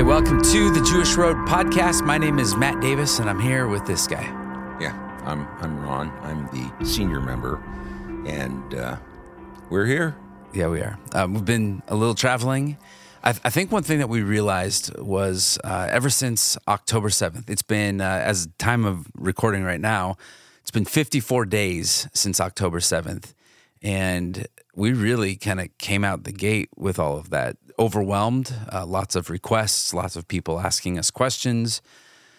Hey, welcome to the Jewish Road podcast. My name is Matt Davis, and I'm here with this guy. Yeah, I'm I'm Ron. I'm the senior member, and uh, we're here. Yeah, we are. Um, we've been a little traveling. I, I, think one thing that we realized was uh, ever since October 7th, it's been, uh, as time of recording right now, it's been 54 days since October 7th. And we really kind of came out the gate with all of that. Overwhelmed, uh, lots of requests, lots of people asking us questions.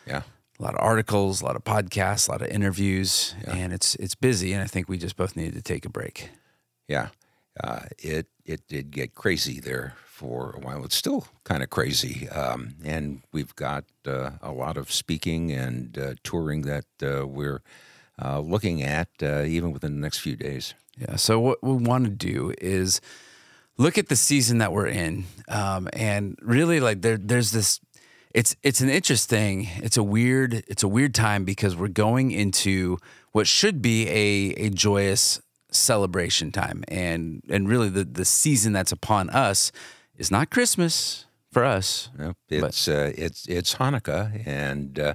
Yeah. A lot of articles, a lot of podcasts, a lot of interviews, yeah. and it's it's busy. And I think we just both needed to take a break. Yeah, uh, it it did get crazy there for a while. It's still kind of crazy, um, and we've got uh, a lot of speaking and uh, touring that uh, we're uh, looking at uh, even within the next few days. Yeah. So what we want to do is look at the season that we're in, um, and really like there there's this. It's it's an interesting. It's a weird. It's a weird time because we're going into what should be a a joyous celebration time and and really the the season that's upon us is not Christmas for us. Nope, it's uh, it's it's Hanukkah, and uh,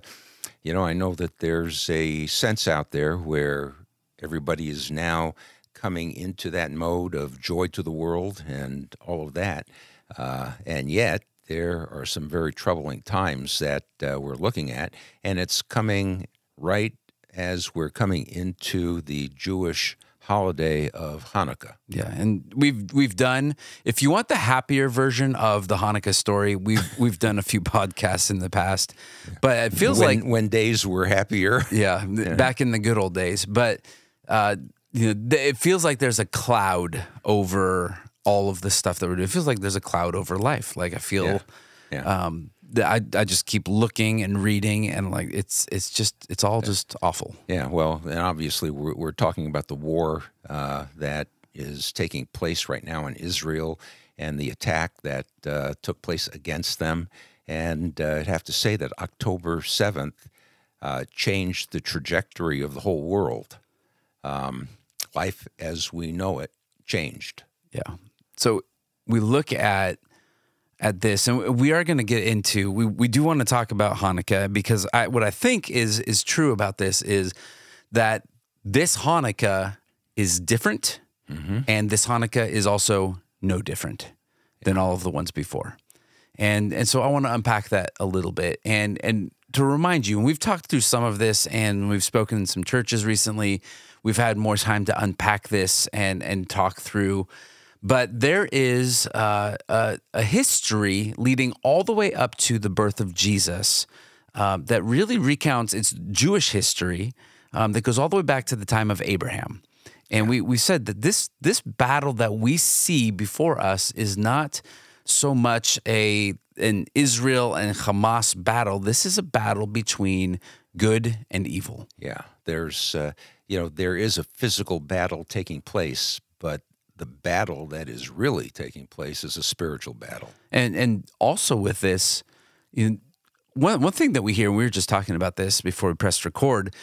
you know I know that there's a sense out there where everybody is now coming into that mode of joy to the world and all of that, uh, and yet there are some very troubling times that uh, we're looking at, and it's coming right as we're coming into the Jewish holiday of Hanukkah. Yeah, and we've we've done if you want the happier version of the Hanukkah story, we've we've done a few podcasts in the past. But it feels when, like when days were happier. Yeah, yeah, back in the good old days. But uh, you know, it feels like there's a cloud over all of the stuff that we're doing. It feels like there's a cloud over life. Like I feel yeah. Yeah. Um, I, I just keep looking and reading and like it's it's just it's all just awful. Yeah, well, and obviously we're, we're talking about the war uh, that is taking place right now in Israel and the attack that uh, took place against them. And uh, I'd have to say that October seventh uh, changed the trajectory of the whole world. Um, life as we know it changed. Yeah. So we look at at this, and we are going to get into. We we do want to talk about Hanukkah because I, what I think is is true about this is that this Hanukkah is different, mm-hmm. and this Hanukkah is also no different than all of the ones before. And and so I want to unpack that a little bit and and to remind you, and we've talked through some of this and we've spoken in some churches recently. We've had more time to unpack this and and talk through but there is uh, a, a, history leading all the way up to the birth of Jesus uh, that really recounts its Jewish history um, that goes all the way back to the time of Abraham. And we, we said that this this battle that we see before us is not so much a an Israel and Hamas battle. This is a battle between good and evil. Yeah, there's uh, you know there is a physical battle taking place, but the battle that is really taking place is a spiritual battle. And and also with this, you know, one one thing that we hear, we were just talking about this before we pressed record,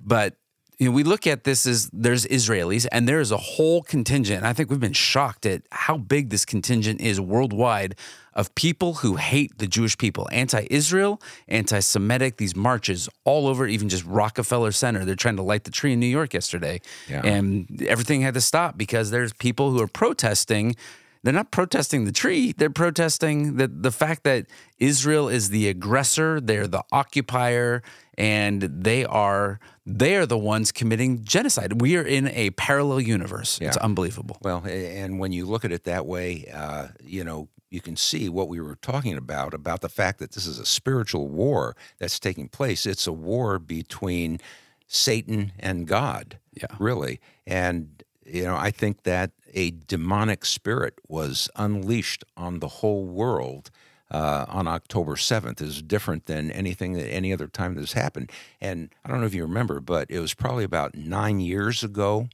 but you know, we look at this as there's Israelis and there is a whole contingent. I think we've been shocked at how big this contingent is worldwide of people who hate the Jewish people, anti Israel, anti Semitic, these marches all over, even just Rockefeller Center. They're trying to light the tree in New York yesterday. Yeah. And everything had to stop because there's people who are protesting. They're not protesting the tree. They're protesting the, the fact that Israel is the aggressor, they're the occupier, and they are they are the ones committing genocide. We are in a parallel universe. Yeah. It's unbelievable. Well, and when you look at it that way, uh, you know, you can see what we were talking about about the fact that this is a spiritual war that's taking place. It's a war between Satan and God. Yeah. Really. And you know, I think that a demonic spirit was unleashed on the whole world uh, on October 7th is different than anything that any other time that's happened. And I don't know if you remember, but it was probably about nine years ago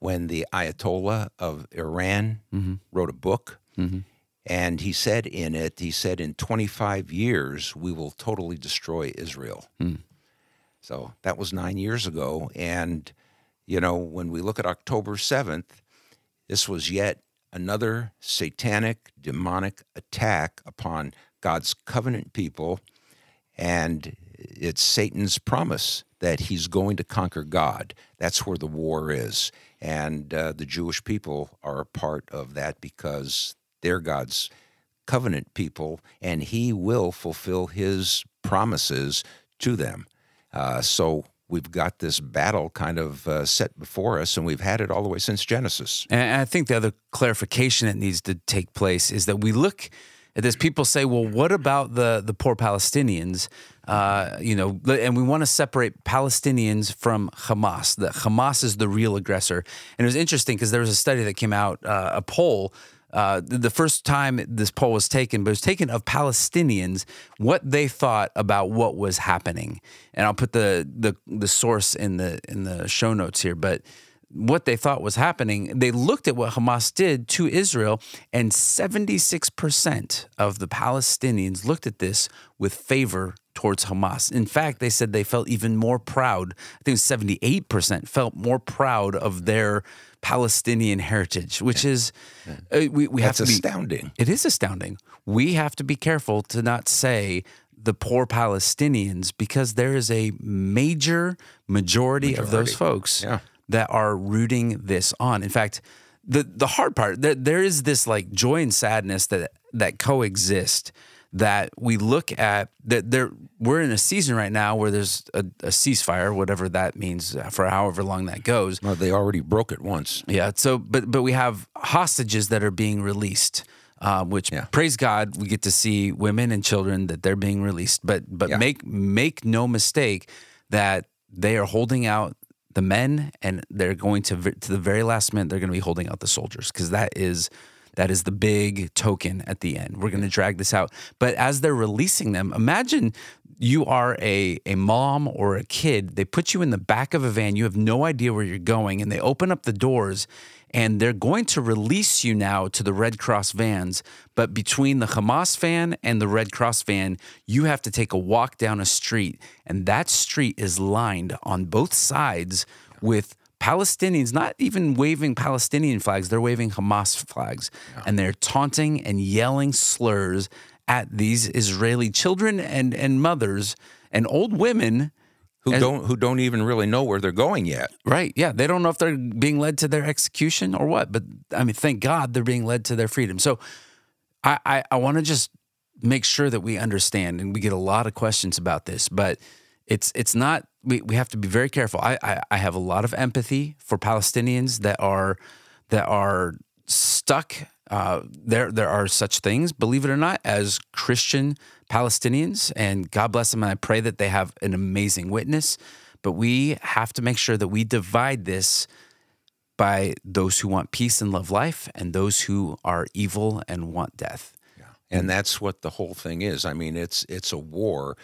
when the Ayatollah of Iran mm-hmm. wrote a book. Mm-hmm. And he said in it, he said, in 25 years, we will totally destroy Israel. Mm. So that was nine years ago. And, you know, when we look at October 7th, this was yet another satanic, demonic attack upon God's covenant people, and it's Satan's promise that he's going to conquer God. That's where the war is. And uh, the Jewish people are a part of that because they're God's covenant people, and he will fulfill his promises to them. Uh, so we've got this battle kind of uh, set before us, and we've had it all the way since Genesis. And I think the other clarification that needs to take place is that we look at this. People say, "Well, what about the the poor Palestinians?" Uh, you know, and we want to separate Palestinians from Hamas. That Hamas is the real aggressor. And it was interesting because there was a study that came out, uh, a poll uh, the first time this poll was taken, but it was taken of Palestinians, what they thought about what was happening. And I'll put the the the source in the in the show notes here, but what they thought was happening, they looked at what Hamas did to Israel, and 76% of the Palestinians looked at this with favor towards Hamas. In fact, they said they felt even more proud. I think 78% felt more proud of their Palestinian heritage, which yeah. is uh, we, we That's have to be astounding. It is astounding. We have to be careful to not say the poor Palestinians because there is a major majority, majority. of those folks yeah. that are rooting this on. In fact, the the hard part there, there is this like joy and sadness that that coexist that we look at that there we're in a season right now where there's a, a, ceasefire whatever that means uh, for however long that goes well they already broke it once yeah so but but we have hostages that are being released um, which yeah. praise God we get to see women and children that they're being released but but yeah. make make no mistake that they are holding out the men and they're going to to the very last minute they're going to be holding out the soldiers because that is that is the big token at the end. We're going to drag this out. But as they're releasing them, imagine you are a, a mom or a kid. They put you in the back of a van. You have no idea where you're going. And they open up the doors and they're going to release you now to the Red Cross vans. But between the Hamas van and the Red Cross van, you have to take a walk down a street. And that street is lined on both sides with Palestinians, not even waving Palestinian flags, they're waving Hamas flags. Yeah. And they're taunting and yelling slurs at these Israeli children and, and mothers and old women who don't who don't even really know where they're going yet. Right. Yeah. They don't know if they're being led to their execution or what. But I mean, thank God they're being led to their freedom. So I, I, I want to just make sure that we understand, and we get a lot of questions about this, but it's it's not we, we have to be very careful. I, I, I have a lot of empathy for Palestinians that are that are stuck. Uh, there there are such things, believe it or not, as Christian Palestinians, and God bless them. And I pray that they have an amazing witness. But we have to make sure that we divide this by those who want peace and love life, and those who are evil and want death. Yeah. And that's what the whole thing is. I mean, it's it's a war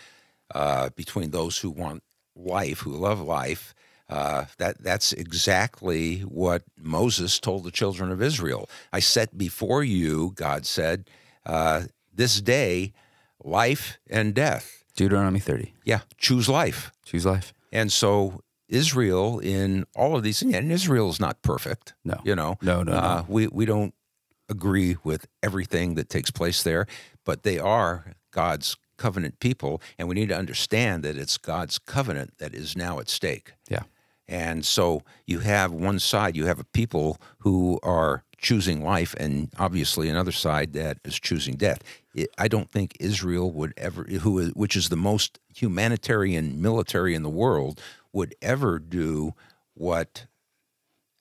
uh, between those who want life, who love life. Uh, that that's exactly what Moses told the children of Israel. I set before you, God said, uh, this day, life and death. Deuteronomy thirty. Yeah, choose life. Choose life. And so Israel, in all of these, and Israel is not perfect. No, you know, no, no, uh, no. We we don't agree with everything that takes place there, but they are God's covenant people, and we need to understand that it's God's covenant that is now at stake. Yeah. And so you have one side, you have a people who are choosing life, and obviously another side that is choosing death. I don't think Israel would ever, who is, which is the most humanitarian military in the world, would ever do what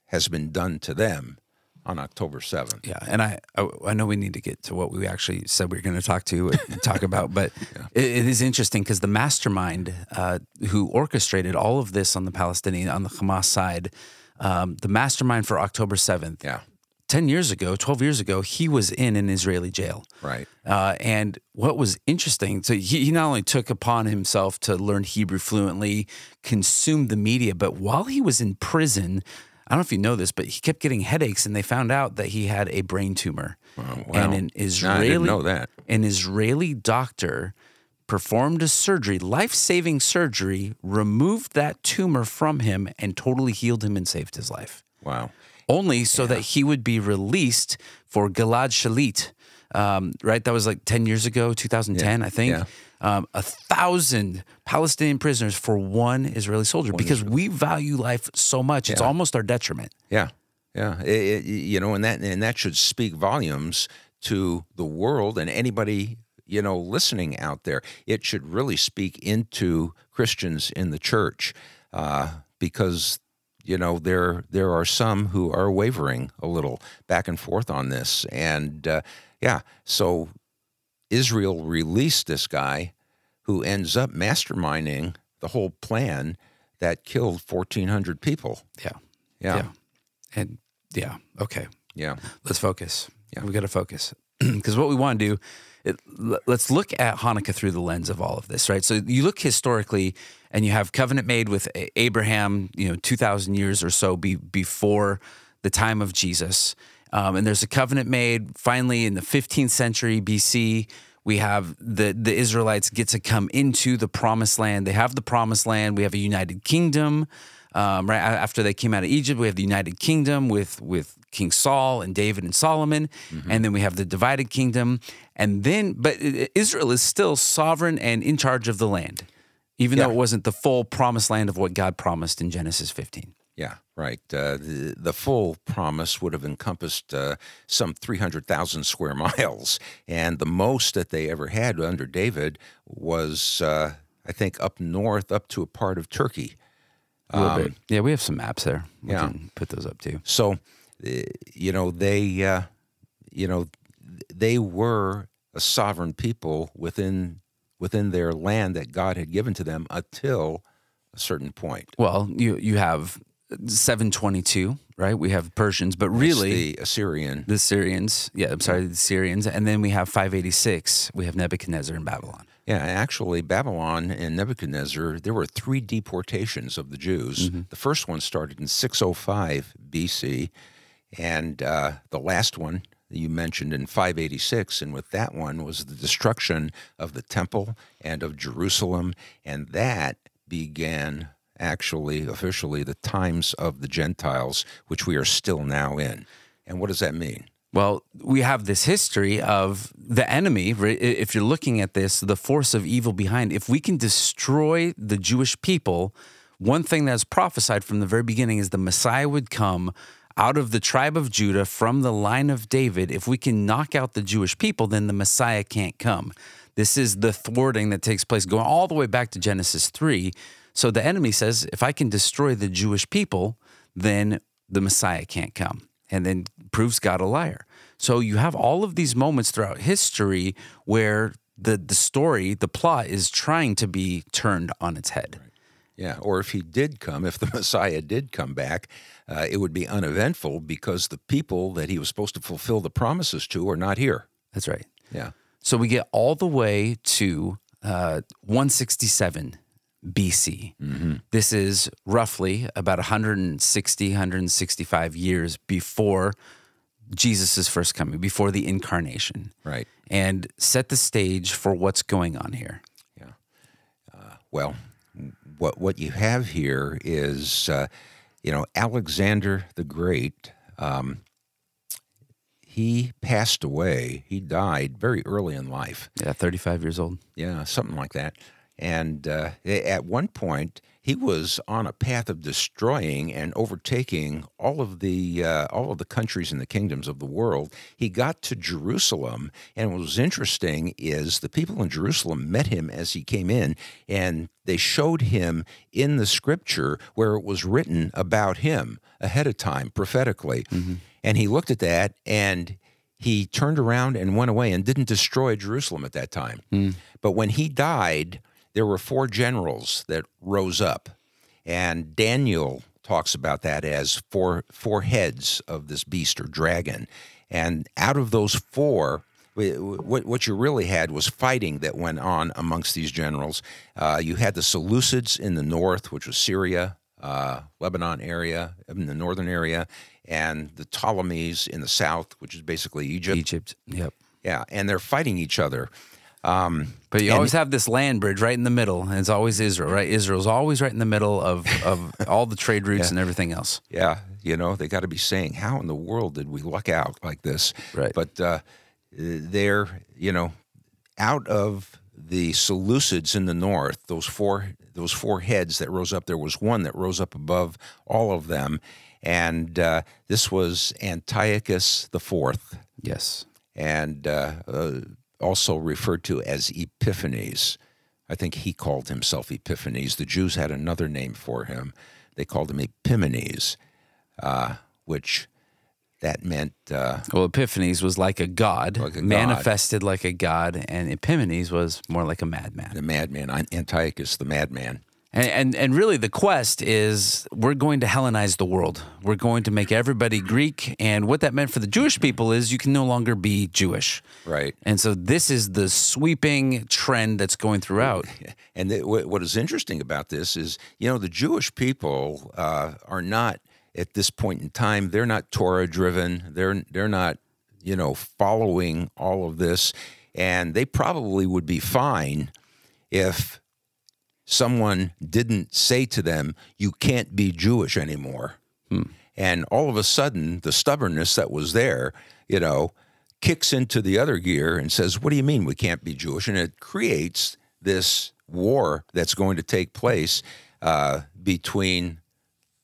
has been done to them on October 7th. Yeah, and I, I, I know we need to get to what we actually said we were going to talk to talk about, but yeah. it, it is interesting because the mastermind uh, who orchestrated all of this on the Palestinian on the Hamas side, um, the mastermind for October 7th. Yeah. 10 years ago, 12 years ago, he was in an Israeli jail. Right. Uh, and what was interesting, so he, he not only took upon himself to learn Hebrew fluently, consume the media, but while he was in prison, I don't know if you know this, but he kept getting headaches, and they found out that he had a brain tumor. Oh, wow. And an Israeli, no, know that. An Israeli doctor performed a surgery, life-saving surgery, removed that tumor from him, and totally healed him and saved his life. Wow! Only so yeah. that he would be released for Gilad Shalit, um, right? That was like 10 years ago, 2010, I think. yeah. Um, a thousand Palestinian prisoners for one Israeli soldier because we value life so much. It's almost our detriment. Yeah, yeah. It- it- you know, and that and that should speak volumes to the world and anybody you know listening out there. It should really speak into Christians in the church uh, because you know there there are some who are wavering a little back and forth on this, and uh, yeah, so Israel released this guy who ends up masterminding the whole plan that killed 1,400 people. Yeah. Yeah. Yeah. And yeah. Okay. Yeah. Let's focus. Yeah. We got to focus because what we want to do, it, let's look at Hanukkah through the lens of all of this, right? So you look historically, and you have covenant made with Abraham, you know, two thousand years or so be, before the time of Jesus, um, and there's a covenant made finally in the 15th century BC. We have the the Israelites get to come into the promised land. They have the promised land. We have a united kingdom. Um, right after they came out of Egypt, we have the United Kingdom with with King Saul and David and Solomon, and then we have the divided kingdom, and then but Israel is still sovereign and in charge of the land, even though it wasn't the full promised land of what God promised in Genesis 15. Yeah, right. Uh, the, the full promise would have encompassed uh, some 300,000 square miles. And the most that they ever had under David was, uh, I think, up north, up to a part of Turkey. Bit. Yeah, we have some maps there. We yeah. can put those up too. So, uh, you know, they, uh, you know, they were a sovereign people within within their land that God had given to them until a certain point. Well, you you have 722, right? We have Persians, but really the Assyrian. the Syrians. Yeah, I'm sorry, the Syrians, and then we have 586. We have Nebuchadnezzar in Babylon. Yeah, actually, Babylon and Nebuchadnezzar, there were three deportations of the Jews. The first one started in 605 BC, and uh, the last one that you mentioned in 586. And with that one was the destruction of the temple and of Jerusalem. And that began actually, officially, the times of the Gentiles, which we are still now in. And what does that mean? Well, we have this history of the enemy. If you're looking at this, the force of evil behind, if we can destroy the Jewish people, one thing that's prophesied from the very beginning is the Messiah would come out of the tribe of Judah from the line of David. If we can knock out the Jewish people, then the Messiah can't come. This is the thwarting that takes place going all the way back to Genesis 3. So the enemy says, if I can destroy the Jewish people, then the Messiah can't come and then proves God a liar. So you have all of these moments throughout history where the the story, the plot is trying to be turned on its head. Yeah, or if he did come, if the Messiah did come back, uh, it would be uneventful because the people that he was supposed to fulfill the promises to are not here. That's right. Yeah. So we get all the way to uh, 167 BC. This is roughly about 160, 165 years before Jesus' first coming, before the incarnation, Right. and set the stage for what's going on here. Yeah. Well, what what you have here is, uh, you know, Alexander the Great. Um, he passed away. He died very early in life. Yeah, 35 years old. Yeah, something like that. And uh, at one point, he was on a path of destroying and overtaking all of the uh, all of the countries and the kingdoms of the world. He got to Jerusalem, and what was interesting is the people in Jerusalem met him as he came in, and they showed him in the scripture where it was written about him ahead of time prophetically, and he looked at that and he turned around and went away and didn't destroy Jerusalem at that time. But when he died, there were four generals that rose up, and Daniel talks about that as four four heads of this beast or dragon, and out of those four. What, what you really had was fighting that went on amongst these generals. Uh, you had the Seleucids in the north, which was Syria, uh, Lebanon area, in the northern area, and the Ptolemies in the south, which is basically Egypt. Egypt. Yep. Yeah, and they're fighting each other. But you And- always have this land bridge right in the middle, and it's always Israel, right? Israel's always right in the middle of, of all the trade routes and everything else. Yeah, you know, they got to be saying, how in the world did we luck out like this? Right. But uh, they're you know out of the Seleucids in the north, those four those four heads that rose up. There was one that rose up above all of them, and uh, this was Antiochus the fourth. Yes, and uh, uh, also referred to as Epiphanes. I think he called himself Epiphanes. The Jews had another name for him. They called him Epimanes, uh, which that meant. Uh, well, Epiphanes was like a god, like a manifested god. like a god, and Epimanes was more like a madman. The madman, Antiochus, the madman. And, and, and really, the quest is we're going to Hellenize the world. We're going to make everybody Greek, and what that meant for the Jewish people is you can no longer be Jewish. Right. And so this is the sweeping trend that's going throughout. And the, what is interesting about this is, you know, the Jewish people uh, are not at this point in time. They're not Torah driven. They're they're not, you know, following all of this, and they probably would be fine if someone didn't say to them, You can't be Jewish anymore. Hmm. And all of a sudden, the stubbornness that was there, you know, kicks into the other gear and says, What do you mean we can't be Jewish? And it creates this war that's going to take place uh, between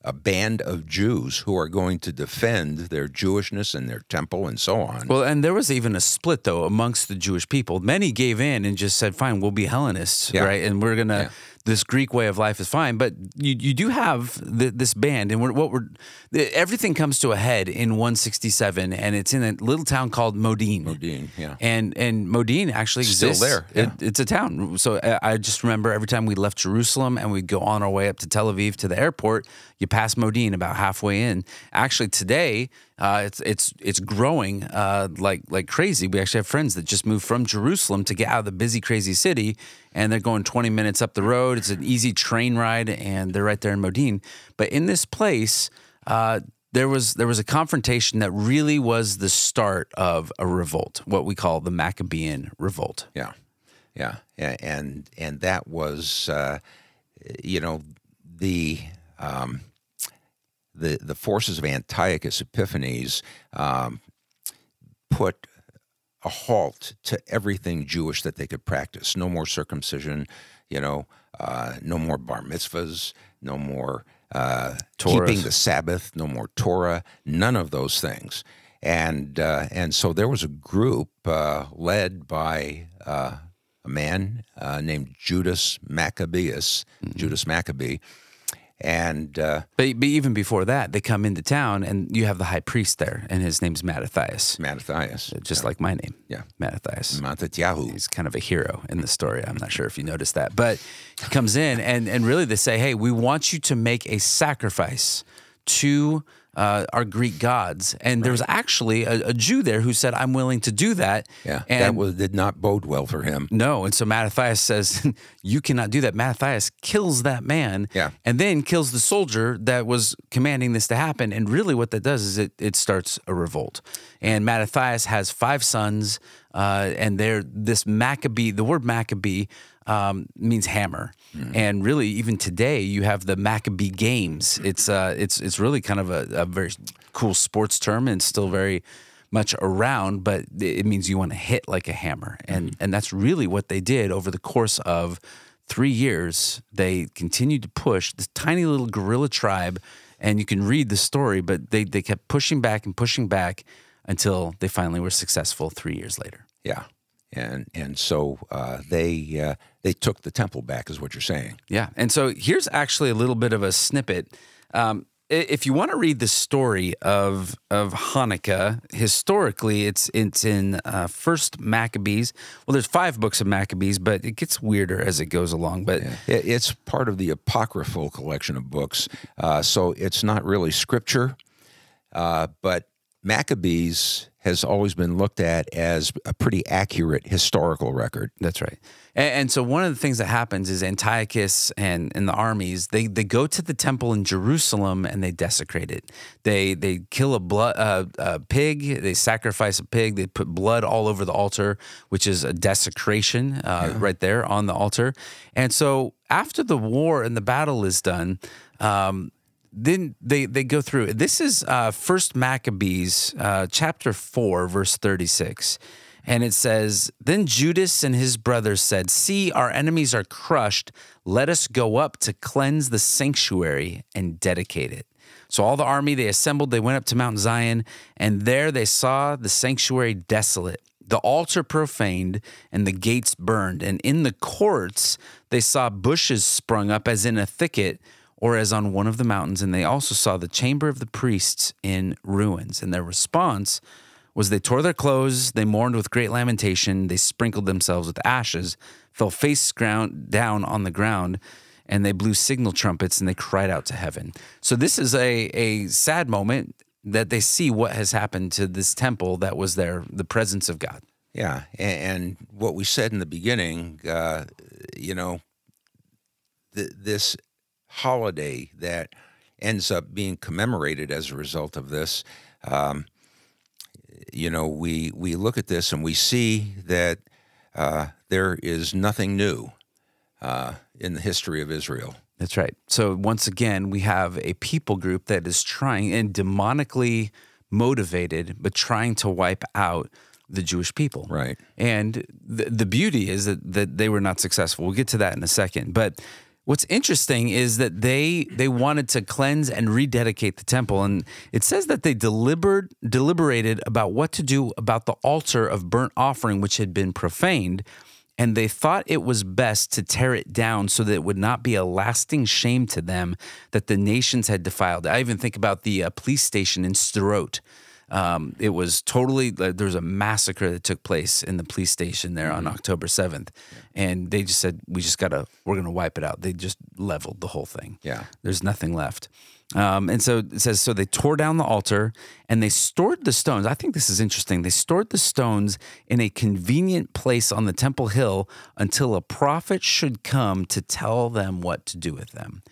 a band of Jews who are going to defend their Jewishness and their temple and so on. Well, and there was even a split though amongst the Jewish people. Many gave in and just said, "Fine, we'll be Hellenists, yeah. right? And we're gonna." Yeah this Greek way of life is fine, but you you do have the, this band, and we're, what we're everything comes to a head in 167, and it's in a little town called Modin. Modin, yeah, and and Modin actually Still exists. there, yeah. it, it's a town. So uh, I just remember every time we left Jerusalem and we'd go on our way up to Tel Aviv to the airport, you pass Modin about halfway in. Actually, today uh, it's it's it's growing uh, like like crazy. We actually have friends that just moved from Jerusalem to get out of the busy, crazy city, and they're going 20 minutes up the road. It's an easy train ride, and they're right there in Modin. But in this place, uh, there was there was a confrontation that really was the start of a revolt, what we call the Maccabean revolt. Yeah, yeah, and and that was, uh, you know, the. Um, the, the forces of Antiochus Epiphanes um, put a halt to everything Jewish that they could practice. No more circumcision, you know, uh, no more bar mitzvahs, no more uh, keeping the Sabbath, no more Torah, none of those things. And uh, and so there was a group uh, led by uh, a man uh, named Judas Maccabeus, mm-hmm. Judas Maccabee, and uh, but, but even before that, they come into town, and you have the high priest there, and his name's Mattathias. Mattathias, just yeah. like my name. Yeah, Mattathias. Mattatyahu. He's kind of a hero in the story. I'm not sure if you noticed that, but he comes in, and and really they say, "Hey, we want you to make a sacrifice to." Uh, our Greek gods. And right. there was actually a, a, Jew there who said, I'm willing to do that. Yeah. And that was, did not bode well for him. No. And so Mattathias says, You cannot do that. Mattathias kills that man yeah. and then kills the soldier that was commanding this to happen. And really, what that does is it, it starts a revolt. And Mattathias has five sons, uh, and they're this Maccabee, the word Maccabee um, means hammer. Mm. And really, even today, you have the Maccabee Games. It's uh, it's it's really kind of a, a, very cool sports term, and still very much around. But it means you want to hit like a hammer, and mm. and that's really what they did over the course of three years. They continued to push this tiny little guerrilla tribe, and you can read the story. But they they kept pushing back and pushing back until they finally were successful three years later. Yeah and and so uh, they uh, they took the temple back, is what you're saying. Yeah, and so here's actually a little bit of a snippet. Um, if you want to read the story of of Hanukkah historically, it's it's in uh, First Maccabees. Well, there's five books of Maccabees, but it gets weirder as it goes along. But yeah. it's part of the apocryphal collection of books, uh, so it's not really scripture, uh, but Maccabees has always been looked at as a pretty accurate historical record. That's right. And, and, so one of the things that happens is Antiochus and, and the armies they, they go to the temple in Jerusalem and they desecrate it. They they kill a blood uh, a pig. They sacrifice a pig. They put blood all over the altar, which is a desecration uh, yeah. right there on the altar. And so after the war and the battle is done. Um, then they they go through. This is uh, First Maccabees, uh, chapter four, verse thirty six. And it says, Then Judas and his brothers said, See, our enemies are crushed. Let us go up to cleanse the sanctuary and dedicate it. So all the army, they assembled, they went up to Mount Zion, and there they saw the sanctuary desolate, the altar profaned, and the gates burned. And in the courts, they saw bushes sprung up as in a thicket or as on one of the mountains. And they also saw the chamber of the priests in ruins. And their response was they tore their clothes, they mourned with great lamentation, they sprinkled themselves with ashes, fell face ground down on the ground, and they blew signal trumpets and they cried out to heaven. So this is a a sad moment that they see what has happened to this temple that was there, the presence of God. Yeah, and, what we said in the beginning, uh, you know, th- this holiday that ends up being commemorated as a result of this. Um, you know, we we look at this and we see that uh, there is nothing new uh, in the history of Israel. That's right. So once again, we have a people group that is trying and demonically motivated, but trying to wipe out the Jewish people. Right. And the, the beauty is that, that they were not successful. We'll get to that in a second. But what's interesting is that they they wanted to cleanse and rededicate the temple. And it says that they delivered deliberated about what to do about the altar of burnt offering, which had been profaned and they thought it was best to tear it down so that it would not be a lasting shame to them that the nations had defiled. I even think about the uh, police station in Sderot. Um, it was totally uh, there was a massacre that took place in the police station there on October seventh, and they just said we just gotta we're gonna wipe it out. They just leveled the whole thing. Yeah. there's nothing left. Um, and so it says, so they tore down the altar and they stored the stones. I think this is interesting. They stored the stones in a convenient place on the temple hill until a prophet should come to tell them what to do with them.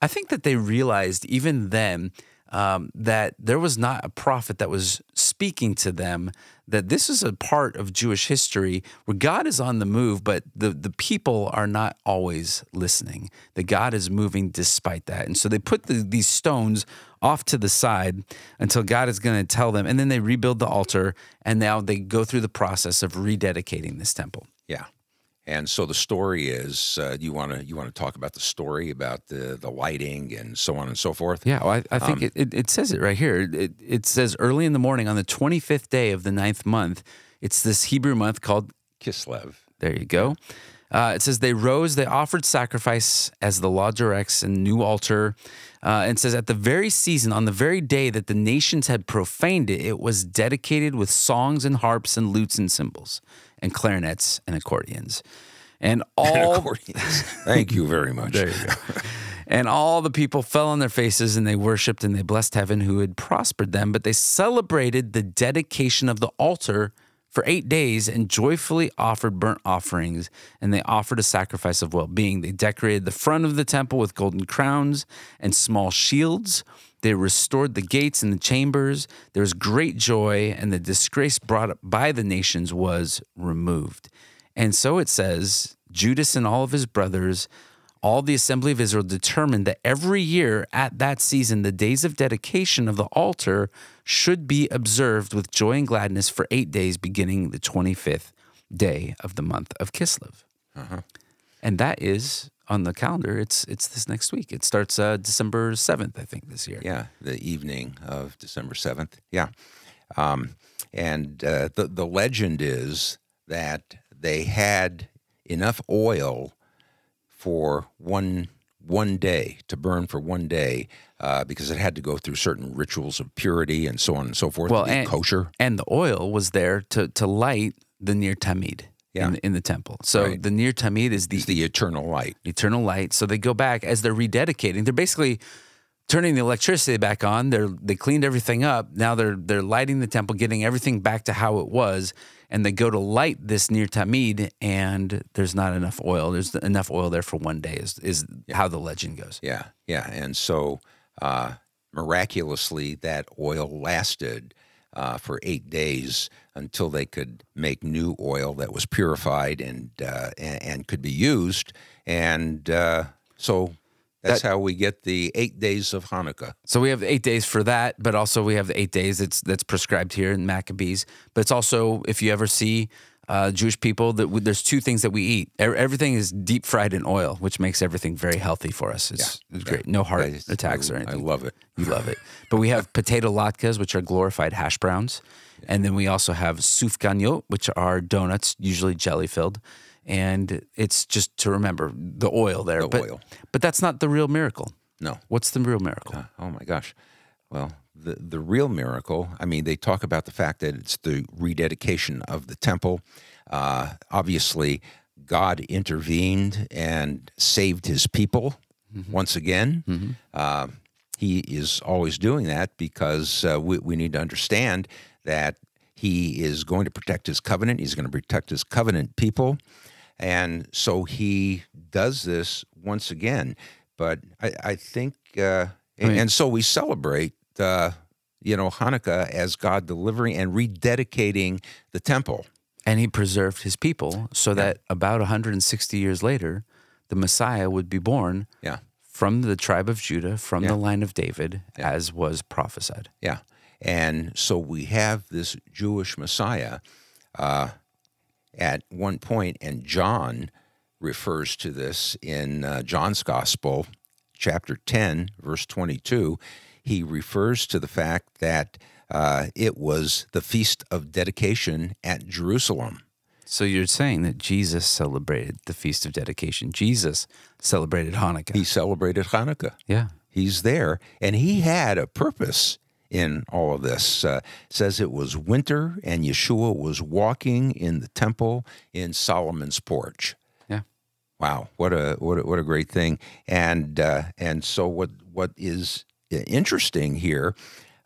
I think that they realized even then um, that there was not a prophet that was speaking to them, that this is a part of Jewish history where God is on the move, but the, the people are not always listening. That God is moving despite that. And so they put the, these stones off to the side until God is going to tell them. And then they rebuild the altar, and now they go through the process of rededicating this temple. Yeah. And so the story is uh, you want to you want to talk about the story about the the lighting and so on and so forth. Yeah, well, I, I think um, it, it, it, says it right here. It, it says early in the morning on the 25th day of the ninth month. It's this Hebrew month called Kislev. There you go. Uh, it says they rose, they offered sacrifice as the law directs, and new altar. Uh, and says at the very season, on the very day that the nations had profaned it, it was dedicated with songs and harps and lutes and cymbals and clarinets and accordions. And all and accordions. Thank you very much. there you go. And all the people fell on their faces and they worshiped and they blessed heaven who had prospered them. But they celebrated the dedication of the altar for eight days and joyfully offered burnt offerings. And they offered a sacrifice of well being. They decorated the front of the temple with golden crowns and small shields. They restored the gates and the chambers. There was great joy, and the disgrace brought by the nations was removed. And so it says Judas and all of his brothers, all the assembly of Israel determined that every year at that season, the days of dedication of the altar should be observed with joy and gladness for eight days, beginning the 25th day of the month of Kislev. Uh-huh. And that is on the calendar, it's it's this next week. It starts uh, December seventh, I think, this year. Yeah, the evening of December seventh. Yeah, um, and uh, the the legend is that they had enough oil for one one day to burn for one day uh, because it had to go through certain rituals of purity and so on and so forth. Well, and, kosher, and the oil was there to to light the ner Tamid yeah. in, in, the temple. So right. the ner Tamid is the, it's the eternal light. Eternal light. So they go back as they're rededicating. They're basically turning the electricity back on. They're they cleaned everything up. Now they're they're lighting the temple, getting everything back to how it was. And they go to light this ner Tamid, and there's not enough oil. There's enough oil there for one day. Is is yeah. how the legend goes. Yeah, yeah. And so uh, miraculously, that oil lasted uh, for eight days until they could make new oil that was purified and uh, and, and, could be used. And uh, so That's how we get the eight days of Hanukkah. So we have eight days for that, but also we have the eight days that's that's prescribed here in Maccabees. But it's also if you ever see uh, Jewish people that w- there's two things that we eat. E- Everything is deep fried in oil, which makes everything very healthy for us. It's, it's great. No heart just- attacks I- or anything. I love it. You love it. But we have potato latkes, which are glorified hash browns. And then we also have sufganiyot, which are donuts, usually jelly filled. And it's just to remember the oil there. The but, oil. But that's not the real miracle. No. What's the real miracle? Oh my gosh. Well, the the real miracle. I mean, they talk about the fact that it's the rededication of the temple. Uh, obviously, God intervened and saved His people once again. Uh, he is always doing that because uh, we, we need to understand that He is going to protect His covenant. He's going to protect His covenant people. And so he does this once again. But I, I think, uh, and, and so we celebrate, uh, you know, Hanukkah as God delivering and rededicating the temple. And he preserved his people so that about 160 years later, the Messiah would be born Yeah, from the tribe of Judah, from Yeah. the line of David, as was prophesied. yeah. And so we have this Jewish Messiah uh, at one point, and John refers to this in uh, John's Gospel, chapter 10, verse 22. He refers to the fact that uh, it was the feast of dedication at Jerusalem. So you're saying that Jesus celebrated the Feast of Dedication. Jesus celebrated Hanukkah. He celebrated Hanukkah. yeah. He's there, and he had a purpose in all of this. Uh, says it was winter, and Yeshua was walking in the temple in Solomon's porch. Yeah. Wow, what a what a, what a great thing! And uh, and so what what is interesting here,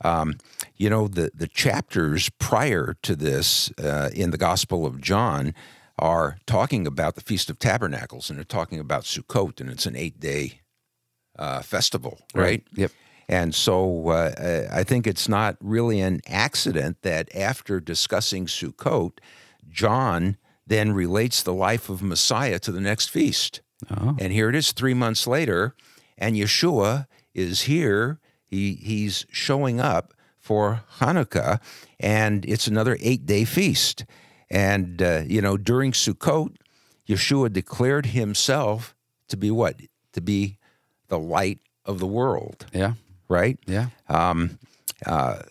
um, you know, the the chapters prior to this uh, in the Gospel of John are talking about the Feast of Tabernacles, and they're talking about Sukkot, and it's an eight day uh, festival, right? Yep. And so uh, I think it's not really an accident that after discussing Sukkot, John then relates the life of Messiah to the next feast. Oh. And here it is three months later, and Yeshua is here. He, he's showing up for Hanukkah, and it's another eight day feast. And, uh, you know, during Sukkot, Yeshua declared himself to be what? To be the light of the world, Yeah. right? Yeah. A-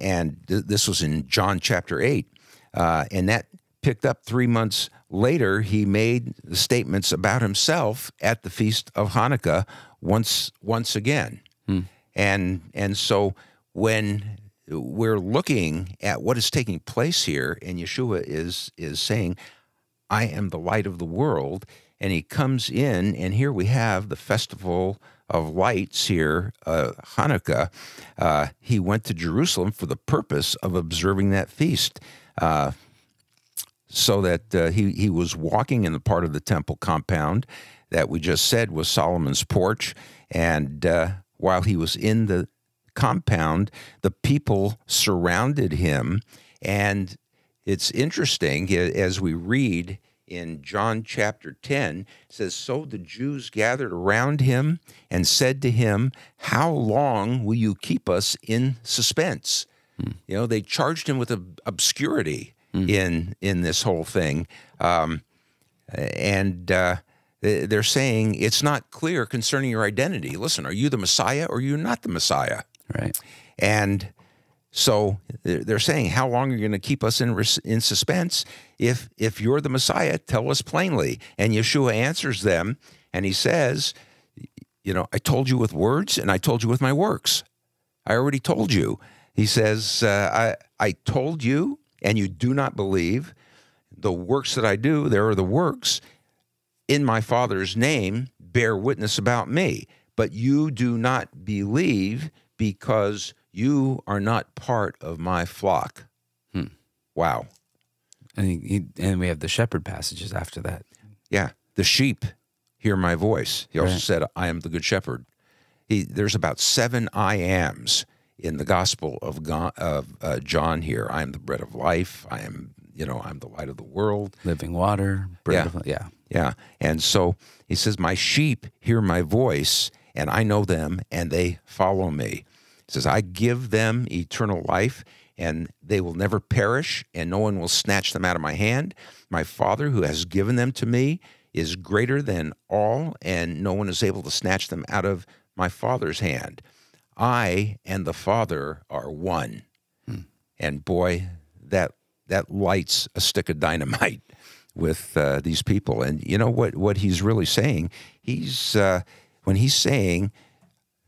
and th- this was in John chapter 8. Uh, and that picked up three months later. He made the statements about himself at the feast of Hanukkah once once again. And and so when we're looking at what is taking place here, and Yeshua is is saying, I am the light of the world. And he comes in, and here we have the festival of lights here, uh, Hanukkah. Uh, he went to Jerusalem for the purpose of observing that feast. Uh, so that uh, he, he was walking in the part of the temple compound that we just said was Solomon's porch. And uh, while he was in the compound, the people surrounded him. And it's interesting as we read in John chapter 10, it says, So the Jews gathered around him and said to him, How long will you keep us in suspense? You know, they charged him with ob- obscurity in in this whole thing, um, and uh, they- they're saying it's not clear concerning your identity. Listen, are you the Messiah or are you not the Messiah? Right. And so they're they're saying, how long are you going to keep us in in suspense? If if you're the Messiah, tell us plainly. And Yeshua answers them, and he says, you know, I told you with words, and I told you with my works. I already told you. He says, uh, I I told you, and you do not believe. The works that I do, there are the works in my Father's name bear witness about me, but you do not believe because you are not part of my flock. Hmm. Wow. And he, and we have the shepherd passages after that. Yeah. The sheep hear my voice. He also Right. said, I am the good shepherd. He, there's about seven I ams in the Gospel of, Go- of uh, John here. I am the bread of life. I am, you know, I'm the light of the world. Living water, bread Yeah. of yeah. Yeah. And so he says, My sheep hear my voice, and I know them, and they follow me. He says, I give them eternal life, and they will never perish, and no one will snatch them out of my hand. My Father, who has given them to me, is greater than all, and no one is able to snatch them out of my Father's hand. I and the Father are one. Hmm. And boy, that that lights a stick of dynamite with uh, these people. And you know what? What he's really saying? He's uh, when he's saying,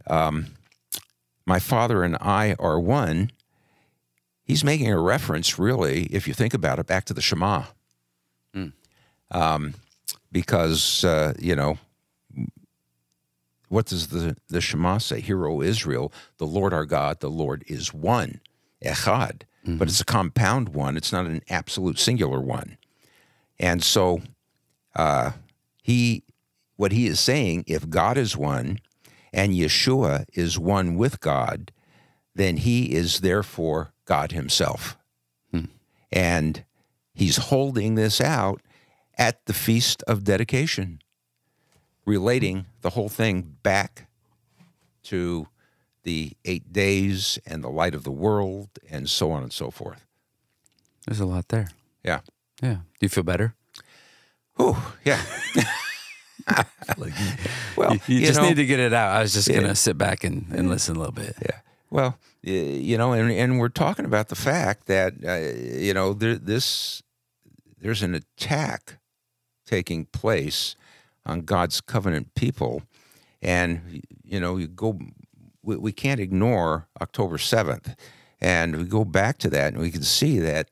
um, "My Father and I are one." He's making a reference, really, if you think about it, back to the Shema. Mm. Um, because uh, you know what does the, the Shema say? Hear, O Israel, the Lord our God, the Lord is one, echad. Mm-hmm. But it's a compound one. It's not an absolute singular one. And so uh, he, what he is saying, if God is one and Yeshua is one with God, then he is therefore God himself. Hmm. And he's holding this out at the Feast of Dedication relating the whole thing back to the eight days and the light of the world and so on and so forth. There's a lot there. Yeah. Yeah. Do you feel better? Oh, yeah. like, well, you, you, you just know, need to get it out. I was just going to sit back and, and listen a little bit. Yeah. Well, you know, and, and we're talking about the fact that, uh, you know, there, this, there's an attack taking place on God's covenant people. And, you know, you go, we, we can't ignore October 7th. And we go back to that and we can see that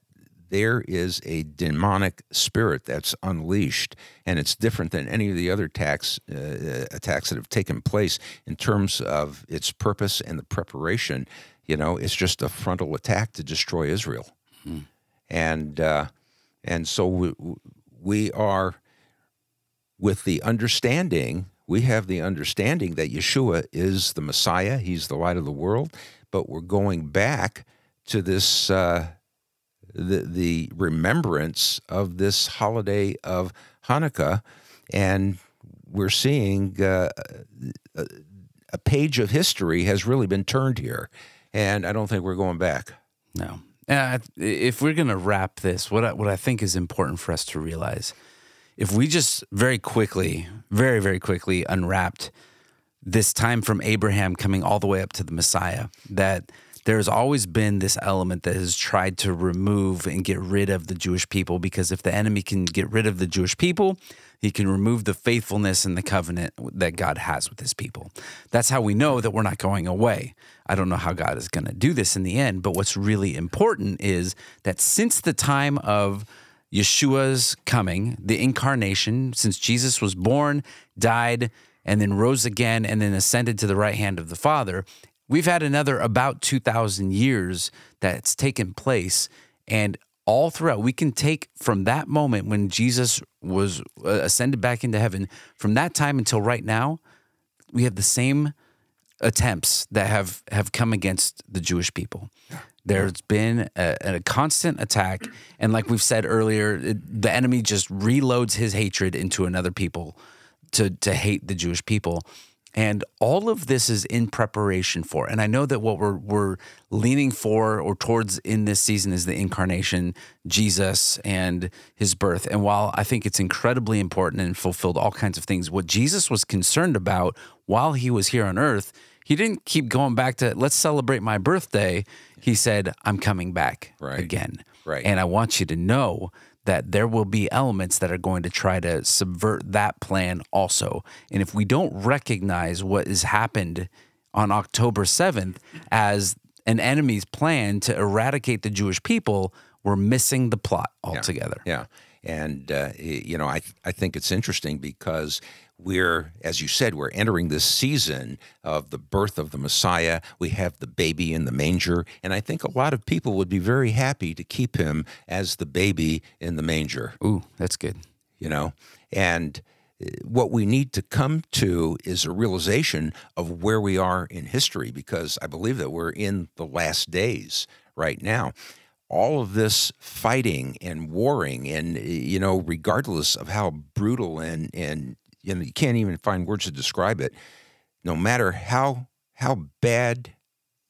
there is a demonic spirit that's unleashed, and it's different than any of the other attacks uh, attacks that have taken place in terms of its purpose and the preparation. You know, it's just a frontal attack to destroy Israel, hmm. and uh, and so we, we are with the understanding, we have the understanding that Yeshua is the Messiah, he's the light of the world, but we're going back to this uh, the the remembrance of this holiday of Hanukkah, and we're seeing uh, a page of history has really been turned here, and I don't think we're going back. No. Uh, if we're going to wrap this, what I, what I think is important for us to realize if we just very quickly, very, very quickly unwrapped this time from Abraham coming all the way up to the Messiah, that there's always been this element that has tried to remove and get rid of the Jewish people because if the enemy can get rid of the Jewish people, he can remove the faithfulness and the covenant that God has with his people. That's how we know that we're not going away. I don't know how God is going to do this in the end, but what's really important is that since the time of Yeshua's coming, the incarnation, since Jesus was born, died, and then rose again, and then ascended to the right hand of the Father, we've had another about 2,000 years that's taken place. And all throughout, we can take from that moment when Jesus was uh, ascended back into heaven, from that time until right now, we have the same attempts that have have come against the Jewish people. There's been a, a, constant attack, and like we've said earlier, it, the enemy just reloads his hatred into another people to to hate the Jewish people. And all of this is in preparation for. And I know that what we're we're leaning for or towards in this season is the incarnation, Jesus and his birth. And while I think it's incredibly important and fulfilled all kinds of things, what Jesus was concerned about while he was here on earth he didn't keep going back to let's celebrate my birthday. He said, I'm coming back right. again. Right. And I want you to know that there will be elements that are going to try to subvert that plan also. And if we don't recognize what has happened on October 7th as an enemy's plan to eradicate the Jewish people, we're missing the plot altogether. Yeah. yeah. And, uh, you know, I, I think it's interesting because we're, as you said, we're entering this season of the birth of the Messiah. We have the baby in the manger. And I think a lot of people would be very happy to keep him as the baby in the manger. Ooh, that's good. You know, and uh, what we need to come to is a realization of where we are in history because I believe that we're in the last days right now. all of this fighting and warring, and you know, regardless of how brutal and and you know, you can't even find words to describe it. No matter how how bad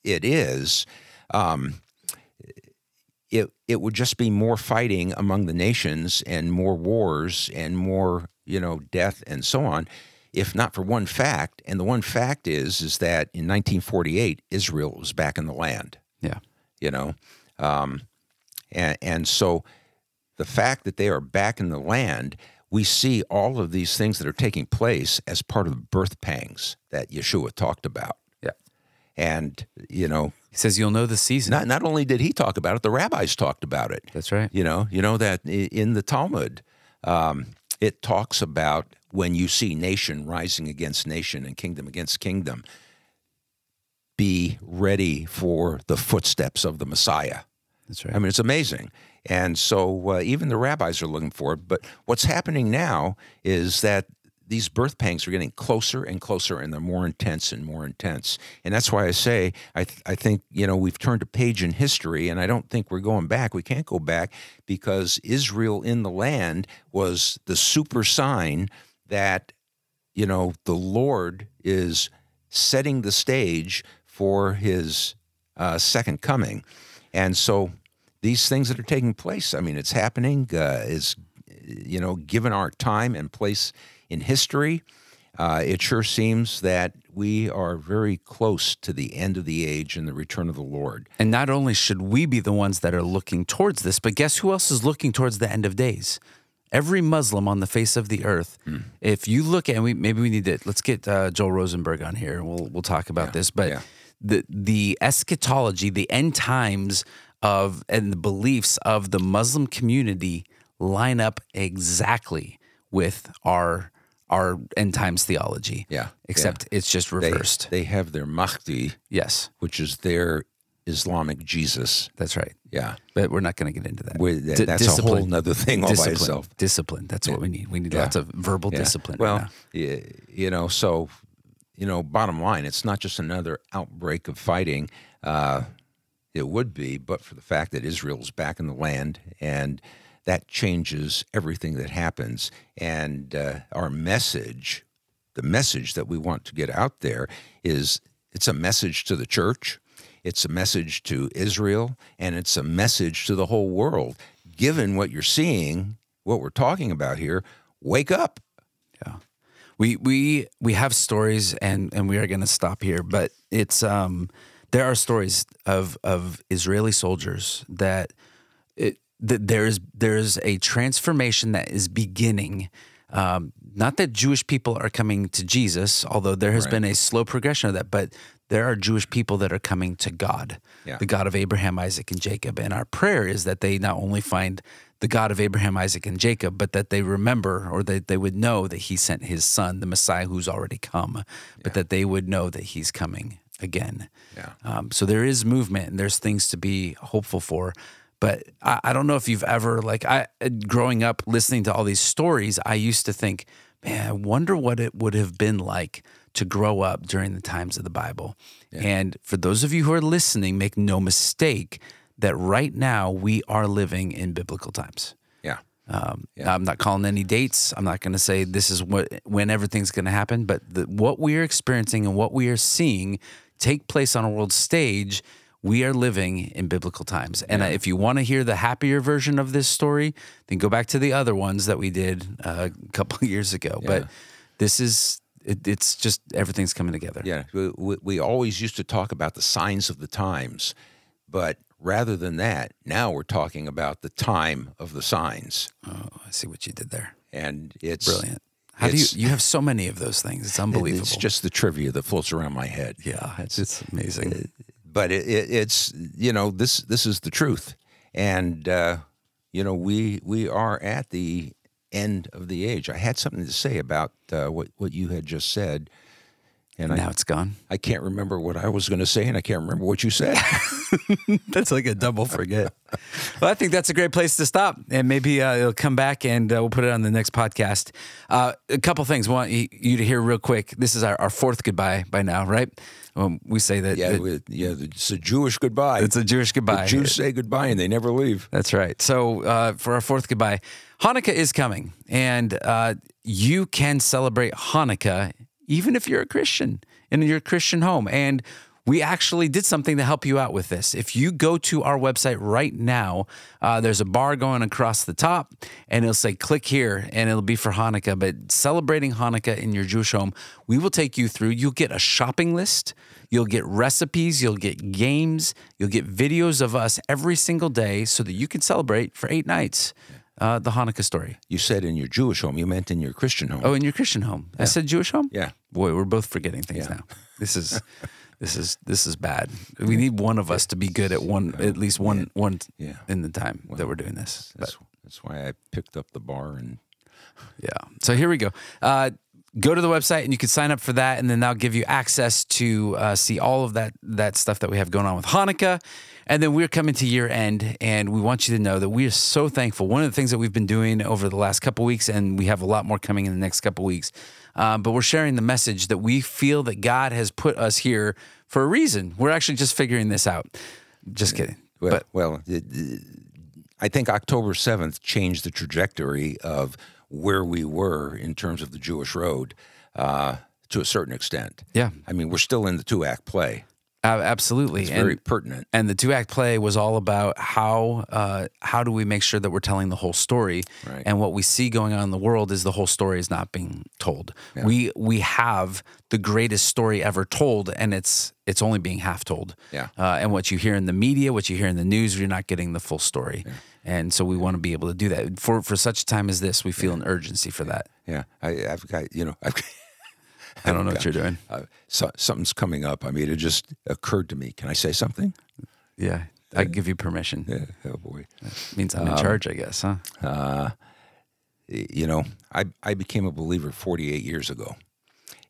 it is, um, it it would just be more fighting among the nations and more wars and more you know death and so on if not for one fact and the one fact is is that in 1948 Israel was back in the land Yeah. you know um, and and so the fact that they are back in the land we see all of these things that are taking place as part of the birth pangs that Yeshua talked about Yeah. and you know He says you'll know the season. not not only did he talk about it, the rabbis talked about it. That's right. You know, you know that in the Talmud, um, it talks about when you see nation rising against nation and kingdom against kingdom, be ready for the footsteps of the Messiah. That's right. I mean, it's amazing. And so uh, even the rabbis are looking for it. But what's happening now is that these birth pangs are getting closer and closer, and they're more intense and more intense. And that's why I say I, th- I think you know we've turned a page in history, and I don't think we're going back. We can't go back because Israel in the land was the super sign that you know the Lord is setting the stage for His uh, second coming, and so these things that are taking place. I mean, it's happening. Uh, is you know, given our time and place in history, uh, it sure seems that we are very close to the end of the age and the return of the Lord. And not only should we be the ones that are looking towards this, but guess who else is looking towards the end of days? Every Muslim on the face of the earth. If you look at, and we maybe we need to let's get uh, Joel Rosenberg on here. and We'll we'll talk about this. But yeah. the the eschatology, the end times of and the beliefs of the Muslim community line up exactly with our our end times theology. Yeah, Except it's just reversed. they have their Mahdi, yes, which is their Islamic Jesus. that's right. Yeah. But we're not going to get into that. We- that- Di- that's a whole other thing all by discipline. itself. Discipline. That's what we need. We need Yeah. lots of verbal Yeah. discipline. Well, right you know, so you know, bottom line, it's not just another outbreak of fighting. Uh, it would be, but for the fact that Israel's back in the land, and that changes everything that happens. And uh, our message, the message that we want to get out there, is it's a message to the church. It's a message to Israel and it's a message to the whole world. Given what you're seeing, what we're talking about here, wake up. Yeah. We we we have stories and and we are going to stop here, but it's um there are stories of of Israeli soldiers that it that there is there is a transformation that is beginning. Um, not that Jewish people are coming to Jesus, although there has Right. been a slow progression of that, but there are Jewish people that are coming to God, Yeah. the God of Abraham, Isaac, and Jacob. And our prayer is that they not only find the God of Abraham, Isaac, and Jacob, but that they remember or that they would know that he sent his son, the Messiah who's already come, but that they would know that he's coming again. Yeah. Um, so there is movement and there's things to be hopeful for. But I, I don't know if you've ever, like, I growing up listening to all these stories, I used to think, man, I wonder what it would have been like to grow up during the times of the Bible. And for those of you who are listening, make no mistake that right now we are living in biblical times. Yeah. Um, I'm not calling any dates. I'm not going to say this is what when everything's going to happen. But the, what we are experiencing and what we are seeing take place on a world stage, we are living in biblical times. And uh if you want to hear the happier version of this story, then go back to the other ones that we did uh, a couple of years ago. But this is it, it's just everything's coming together. Yeah, we, we, we always used to talk about the signs of the times, but rather than that, now we're talking about the time of the signs, Oh, I see what you did there. and it's Brilliant. How do you? You have so many of those things. It's unbelievable. It's just the trivia that floats around my head. yeah, it's, it's amazing. But it, it, it's you know this this is the truth, and uh, you know we we are at the end of the age. I had something to say about uh, what what you had just said. And now I, it's gone. I can't remember what I was going to say, and I can't remember what you said. That's like a double forget. well, I think that's a great place to stop, and maybe uh, it'll come back, and uh, we'll put it on the next podcast. Uh, a couple things I want you to hear real quick. This is our, our fourth goodbye by now, right? Um, we say that, yeah, that yeah. It's a Jewish goodbye. it's a Jewish goodbye. The Jews say goodbye, and they never leave. That's right. So uh, for our fourth goodbye, Hanukkah is coming, and uh, you can celebrate Hanukkah even if you're a Christian in your Christian home. And we actually did something to help you out with this. If you go to our website right now, uh, there's a bar going across the top, and it'll say "click here," and it'll be for Hanukkah. But celebrating Hanukkah in your Jewish home, we will take you through. You'll get a shopping list. You'll get recipes, you'll get games, you'll get videos of us every single day so that you can celebrate for eight nights uh, the Hanukkah story. You said in your Jewish home. You meant in your Christian home. Oh, in your Christian home. I said Jewish home? Yeah. Boy, we're both forgetting things now. This is this is this is bad. We need one of us to be good at one at least one one Yeah. in the time that we're doing this. That's, that's why I picked up the bar and Yeah. So here we go. Uh, go to the website and you can sign up for that, and then that'll give you access to uh, see all of that that stuff that we have going on with Hanukkah. And then we're coming to year end, and we want you to know that we are so thankful. One of the things that we've been doing over the last couple weeks, and we have a lot more coming in the next couple weeks, um, but we're sharing the message that we feel that God has put us here for a reason. We're actually just figuring this out. Just kidding. well, but well it, it- I think October seventh changed the trajectory of where we were in terms of the Jewish road uh, to a certain extent. yeah, I mean, we're still in the two act play. Uh, absolutely. It's And- very pertinent. and the two act play was all about how uh, how do we make sure that we're telling the whole story Right. and what we see going on in the world is the whole story is not being told we we have the greatest story ever told and it's it's only being half told Yeah. uh, and what you hear in the media what you hear in the news you're not getting the full story and so we want to be able to do that for for such a time as this we feel an urgency for that Yeah, I, I've got you know. I've, i don't know what you're doing uh, so, something's coming up. I mean, it just occurred to me. Can I say something? yeah i give you permission Yeah, oh boy. means i'm in charge i guess huh Uh, you know, I I became a believer 48 years ago,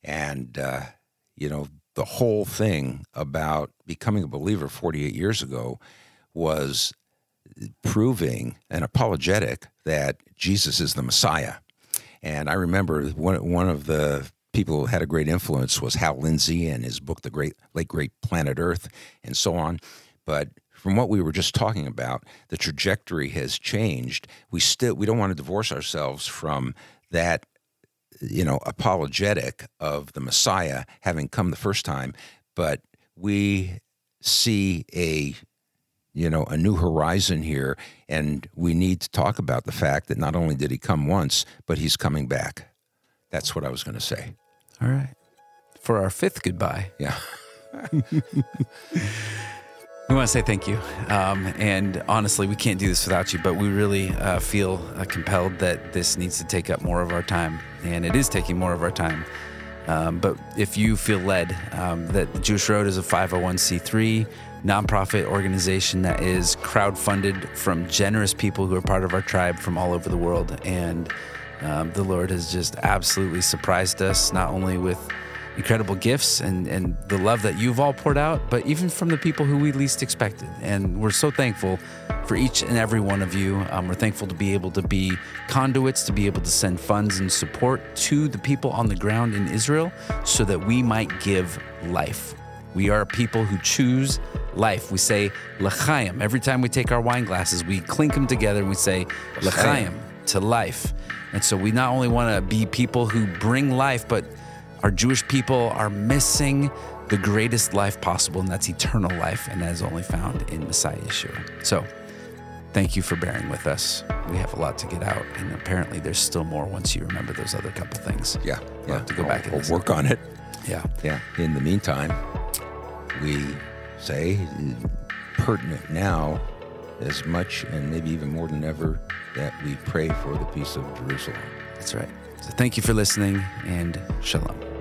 and uh, you know the whole thing about becoming a believer 48 years ago was proving an apologetic that Jesus is the Messiah. And I remember one one of the people who had a great influence was Hal Lindsey and his book, The Great Late Great Planet Earth, and so on. But from what we were just talking about, the trajectory has changed. We still we don't want to divorce ourselves from that you know, apologetic of the Messiah having come the first time, but we see a you know a new horizon here and we need to talk about the fact that not only did he come once but he's coming back that's what i was going to say all right for our fifth goodbye yeah We want to say thank you. Um, and honestly, we can't do this without you, but we really uh, feel uh, compelled that this needs to take up more of our time. And it is taking more of our time. Um, but if you feel led um, that the Jewish Road is a 501c3 nonprofit organization that is crowdfunded from generous people who are part of our tribe from all over the world. And um, the Lord has just absolutely surprised us, not only with incredible gifts and, and the love that you've all poured out, but even from the people who we least expected. And we're so thankful for each and every one of you. Um, we're thankful to be able to be conduits, to be able to send funds and support to the people on the ground in Israel so that we might give life. We are a people who choose life. We say l'chaim. Every time we take our wine glasses, we clink them together and we say l'chaim to life. And so we not only want to be people who bring life, but our Jewish people are missing the greatest life possible, and that's eternal life, and that is only found in Messiah Yeshua. So, thank you for bearing with us. We have a lot to get out, and apparently, there's still more once you remember those other couple things. yeah We'll yeah have to go back and we'll work on it Yeah. yeah in the meantime we say pertinent now as much and maybe even more than ever that we pray for the peace of jerusalem That's right. So, thank you for listening, and shalom.